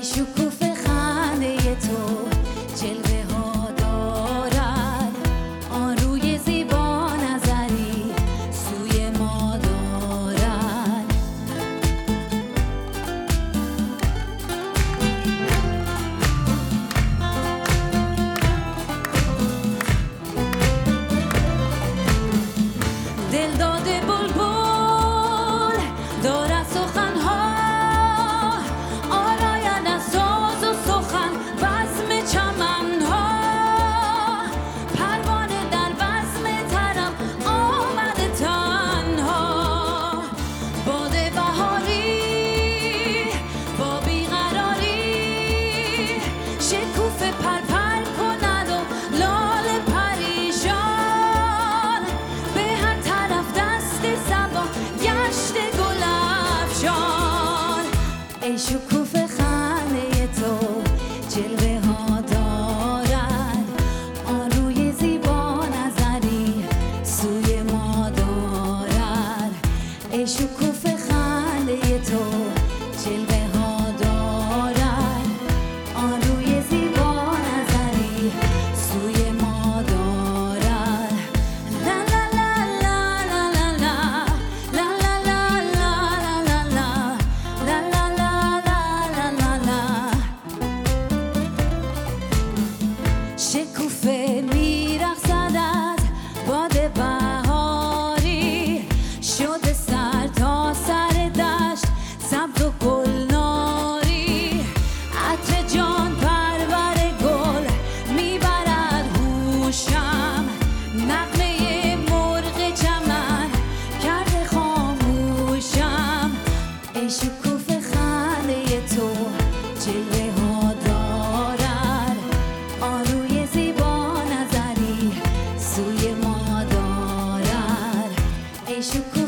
ای شکوف خنده تو جلوه ها دارد. آن روی زیبا نظری سوی ما دارد. دل داده بلبل دارد সুখ should